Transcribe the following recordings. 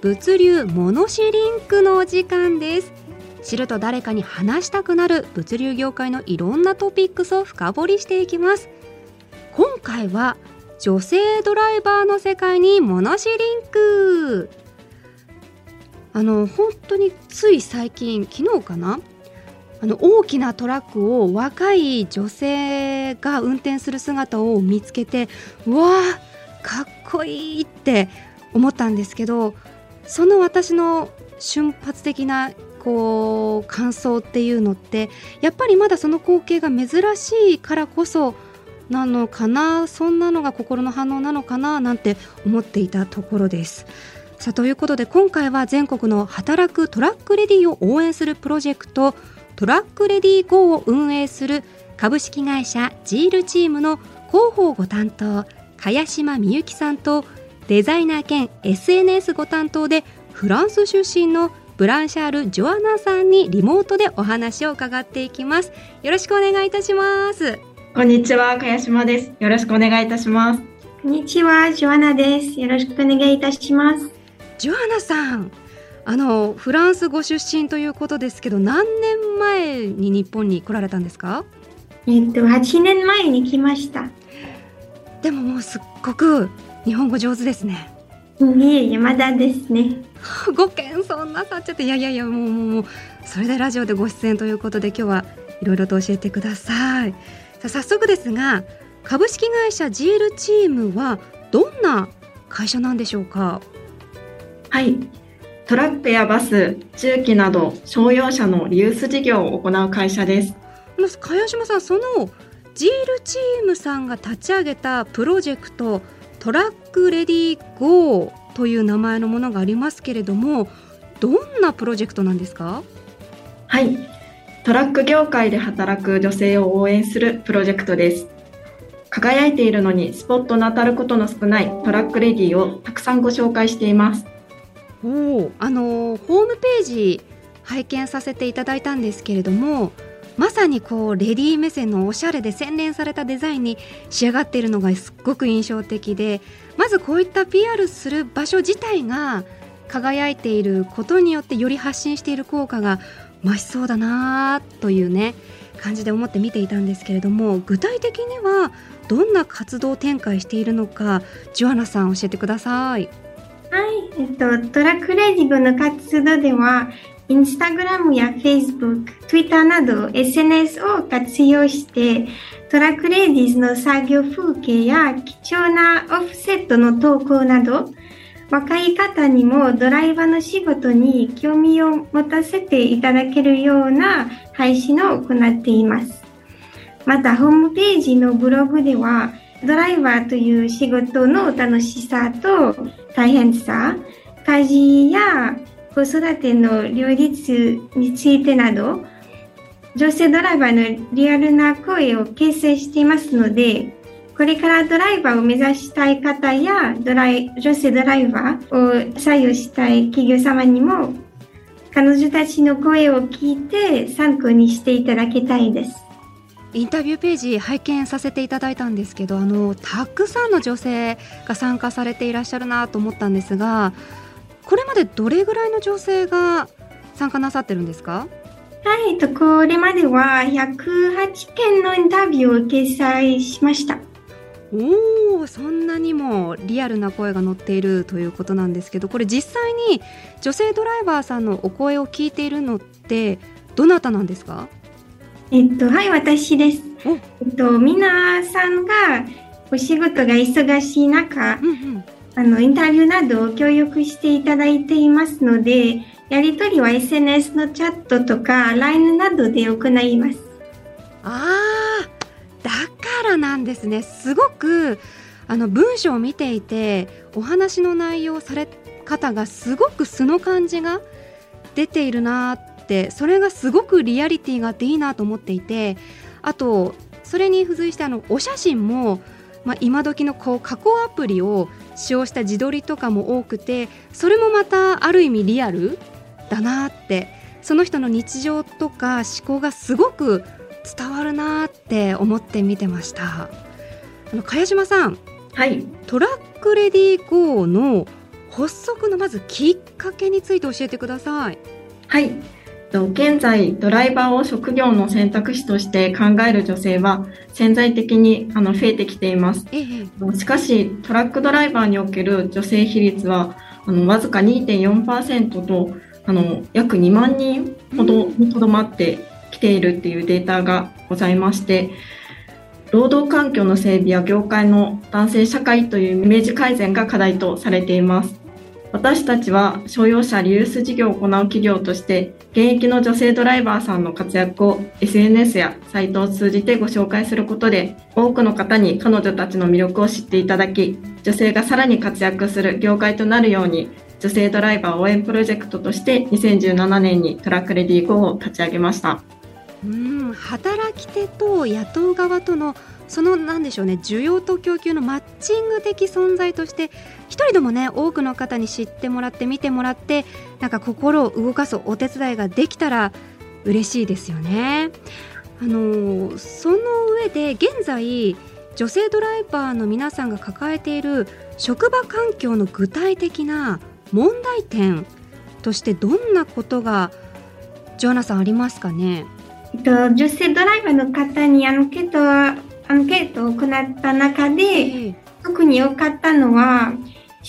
物流モノシリンクのお時間です。知ると誰かに話したくなる物流業界のいろんなトピックスを深掘りしていきます。今回は女性ドライバーの世界にモノシリンク。あの本当につい最近昨日かな？あの大きなトラックを若い女性が運転する姿を見つけてうわーかっこいいって思ったんですけどその私の瞬発的なこう感想っていうのってやっぱりまだその光景が珍しいからこそなのかなそんなのが心の反応なのかななんて思っていたところです。さあということで今回は全国の働くトラックレディを応援するプロジェクトトラックレディ GO を運営する株式会社ジールチームの広報ご担当茅島美幸さんとデザイナー兼 SNS ご担当でフランス出身のブランシャール・ジョアナさんにリモートでお話を伺っていきますよろしくお願いいたしますこんにちは、茅島です。よろしくお願いいたします。こんにちは、ジョアナです。よろしくお願いいたします。ジョアナさんあのフランスご出身ということですけど何年前に日本に来られたんですか？えっと、8年前に来ました。でももうすっごく日本語上手ですねいえいえ、まだですね。ご謙遜なさっちゃっていやいやいやもうもうもうそれでラジオでご出演ということで今日はいろいろと教えてくださいさあ早速ですが株式会社ジールチームはどんな会社なんでしょうか？はい。トラックやバス、重機など商用車のリユース事業を行う会社です。茅島さんそのジールチームさんが立ち上げたプロジェクトトラックレディ GO という名前のものがありますけれどもどんなプロジェクトなんですか？はい。トラック業界で働く女性を応援するプロジェクトです。輝いているのにスポットの当たることの少ないトラックレディをたくさんご紹介しています。おあのホームページ拝見させていただいたんですけれどもまさにこうレディー目線のおしゃれで洗練されたデザインに仕上がっているのがすっごく印象的でまずこういった PR する場所自体が輝いていることによってより発信している効果が増しそうだなというね感じで思って見ていたんですけれども具体的にはどんな活動展開しているのかジョアナさん教えてください。はい。えっと、トラックレディ GO の活動では、インスタグラムやフェイスブック、ツイッターなど SNS を活用して、トラックレディーズの作業風景や貴重なオフショットの投稿など、若い方にもドライバーの仕事に興味を持たせていただけるような配信を行っています。また、ホームページのブログでは、ドライバーという仕事の楽しさと大変さ、家事や子育ての両立についてなど、女性ドライバーのリアルな声を形成していますので、これからドライバーを目指したい方やドライ女性ドライバーを採用したい企業様にも、彼女たちの声を聞いて参考にしていただきたいです。インタビューページ拝見させていただいたんですけどあのたくさんの女性が参加されていらっしゃるなと思ったんですがこれまでどれぐらいの女性が参加なさってるんですか？はい、と、これまでは108件のインタビューを掲載しました。おおそんなにもリアルな声が載っているということなんですけどこれ実際に女性ドライバーさんのお声を聞いているのってどなたなんですか？えっと、はい、私です。おえっと、皆さんがお仕事が忙しい中、うんうんあの、インタビューなどを協力していただいていますので、やりとりは SNS のチャットとか LINE などで行います。あーだからなんですねすごくあの文章を見ていてお話の内容され方がすごく素の感じが出ているなってそれがすごくリアリティがあっていいなと思っていてあとそれに付随してあのお写真も、まあ、今時のこう加工アプリを使用した自撮りとかも多くてそれもまたある意味リアルだなってその人の日常とか思考がすごく伝わるなって思って見てました。あの茅島さんはい。トラックレディー GO の発足のまずきっかけについて教えてください。はい。と現在ドライバーを職業の選択肢として考える女性は潜在的にあの増えてきています。ええしかしトラックドライバーにおける女性比率はあのわずか2.4%とあの約2万人ほどにとどまってきているっていうデータがございまして労働環境の整備や業界の男性社会というイメージ改善が課題とされています私たちは商用車リユース事業を行う企業として現役の女性ドライバーさんの活躍を SNS やサイトを通じてご紹介することで多くの方に彼女たちの魅力を知っていただき女性がさらに活躍する業界となるように女性ドライバー応援プロジェクトとして2017年にトラックレディー GO を立ち上げました。うん働き手と雇う側とのそのなんでしょうね需要と供給のマッチング的存在として一人でもね多くの方に知ってもらって見てもらってなんか心を動かすお手伝いができたら嬉しいですよね。あのその上で現在女性ドライバーの皆さんが抱えている職場環境の具体的な問題点としてどんなことがジョーナさんありますかね？えっと、女性ドライバーの方にアンケートアンケートを行った中で、ええ特に良かったのは、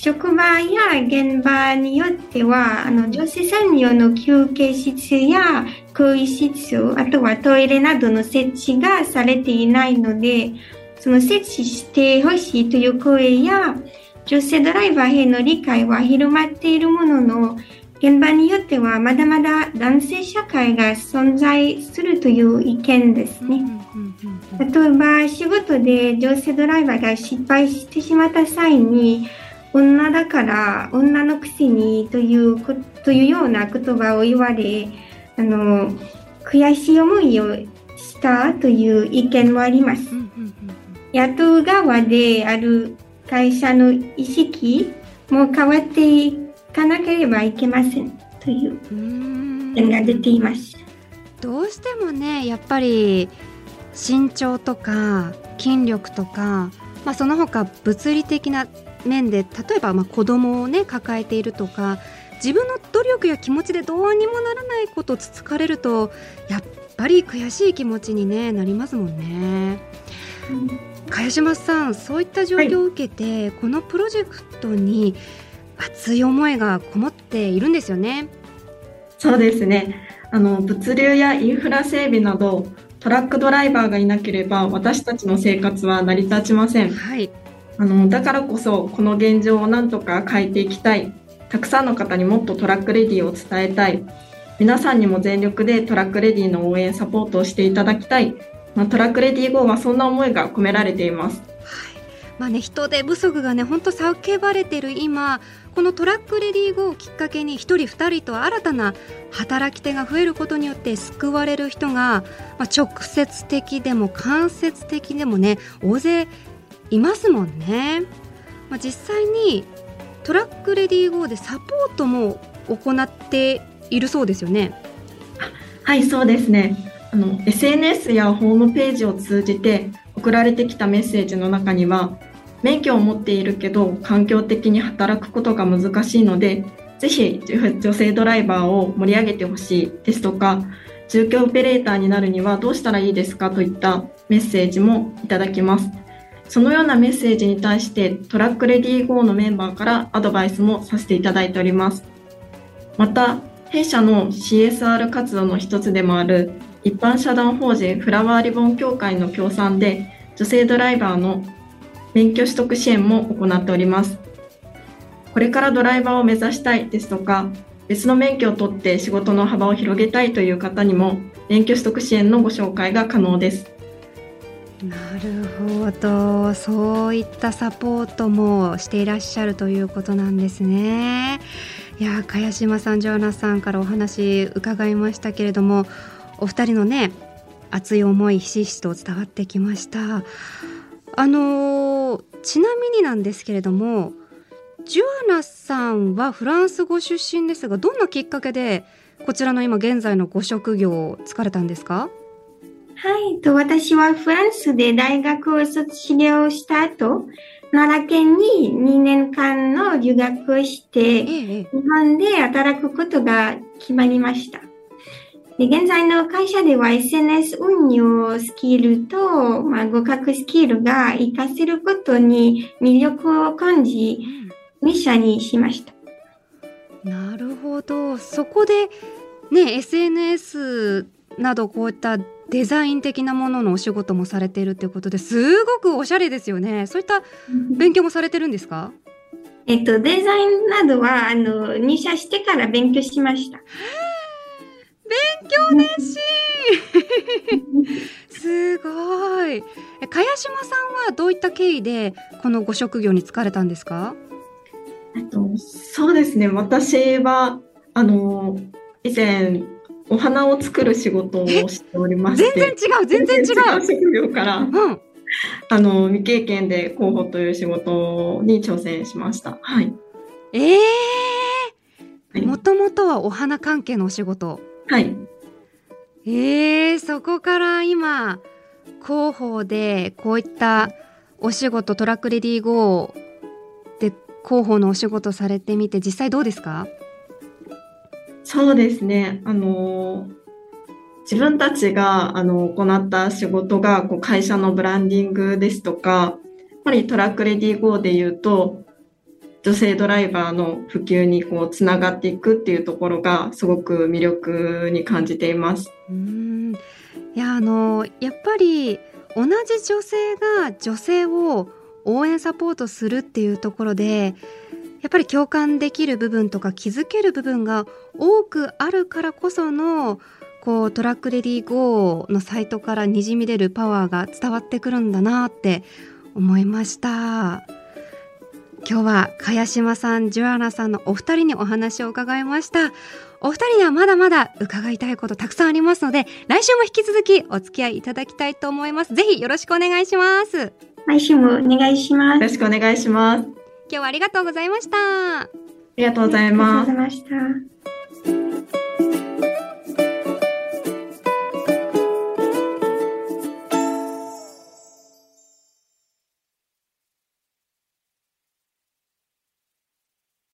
職場や現場によっては、あの女性専用の休憩室や更衣室、あとはトイレなどの設置がされていないので、その設置してほしいという声や、女性ドライバーへの理解は広まっているものの、現場によってはまだまだ男性社会が存在するという意見ですね。例えば仕事で女性ドライバーが失敗してしまった際に女だから女のくせにというこというような言葉を言われあの悔しい思いをしたという意見もあります。うんうんうん雇う側である会社の意識も変わっていかなければいけませんといううん意見が出ています。どうしてもねやっぱり身長とか筋力とか、まあ、その他物理的な面で例えばまあ子供をね抱えているとか自分の努力や気持ちでどうにもならないことをつつかれるとやっぱり悔しい気持ちに、ね、なりますもんね。茅島さんそういった状況を受けて、このプロジェクトに熱い思いがこもっているんですよね。そうですねあの物流やインフラ整備などトラックドライバーがいなければ私たちの生活は成り立ちませんはい、あのだからこそこの現状をなんとか変えていきたい。たくさんの方にもっとトラックレディを伝えたい。皆さんにも全力でトラックレディの応援サポートをしていただきたい、まあ、トラックレディ GO はそんな思いが込められています。まあね、人手不足がね本当叫ばれてる今このトラックレディー GO をきっかけに1人2人と新たな働き手が増えることによって救われる人が、まあ、直接的でも間接的でもね大勢いますもんね。まあ、実際にトラックレディー GO でサポートも行っているそうですよね。はいそうですねあの SNS やホームページを通じて送られてきたメッセージの中には免許を持っているけど環境的に働くことが難しいのでぜひ女性ドライバーを盛り上げてほしいですとか住居オペレーターになるにはどうしたらいいですかといったメッセージもいただきますそのようなメッセージに対してトラックレディー GO のメンバーからアドバイスもさせていただいております。また弊社の CSR 活動の一つでもある一般社団法人フラワーリボン協会の協賛で女性ドライバーの免許取得支援も行っております。これからドライバーを目指したいですとか別の免許を取って仕事の幅を広げたいという方にも免許取得支援のご紹介が可能です。なるほど。そういったサポートもしていらっしゃるということなんですね。いや茅島さんジョアナさんからお話伺いましたけれどもお二人のね熱い思いひしひしと伝わってきました。あのちなみになんですけれどもジュアナさんはフランス語出身ですがどんなきっかけでこちらの今現在のご職業をつかれたんですか？はい、と私はフランスで大学を卒業した後、奈良県に2年間の留学をして、ええ日本で働くことが決まりました。で現在の会社では SNS 運用スキルと、まあ、語学スキルが活かせることに魅力を感じ、ミッションにしました。なるほどそこでね SNS などこういったデザイン的なもののお仕事もされているということですごくおしゃれですよね。そういった勉強もされてるんですか？えっと、デザインなどは、あの、入社してから勉強しました。勉強熱心。すごい。え茅島さんはどういった経緯でこのご職業に就かれたんですか？えっと、そうですね。私は、あの、以前、お花を作る仕事をしておりまして。全然違う全然違う職業から、うんあの、未経験で広報という仕事に挑戦しました。はい。ええはいもともとはお花関係のお仕事はい。えー、そこから今広報でこういったお仕事トラックレディー GO で広報のお仕事されてみて実際どうですか？そうですね。あの、自分たちが、あの、行った仕事が、こう、会社のブランディングですとか、やっぱりトラックレディー GO で言うと、女性ドライバーの普及にこう、つながっていくっていうところが、すごく魅力に感じています。うんいやあのやっぱり同じ女性が女性を応援サポートするっていうところでやっぱり共感できる部分とか気づける部分が多くあるからこそのこうトラックレディー GO のサイトからにじみ出るパワーが伝わってくるんだなって思いました今日は茅島さんジュアナさんのお二人にお話を伺いましたお二人にはまだまだ伺いたいことたくさんありますので来週も引き続きお付き合いいただきたいと思いますぜひよろしくお願いします毎週もお願いします。よろしくお願いします。あ今日はありがとうございましたりがとうございありがとうございました。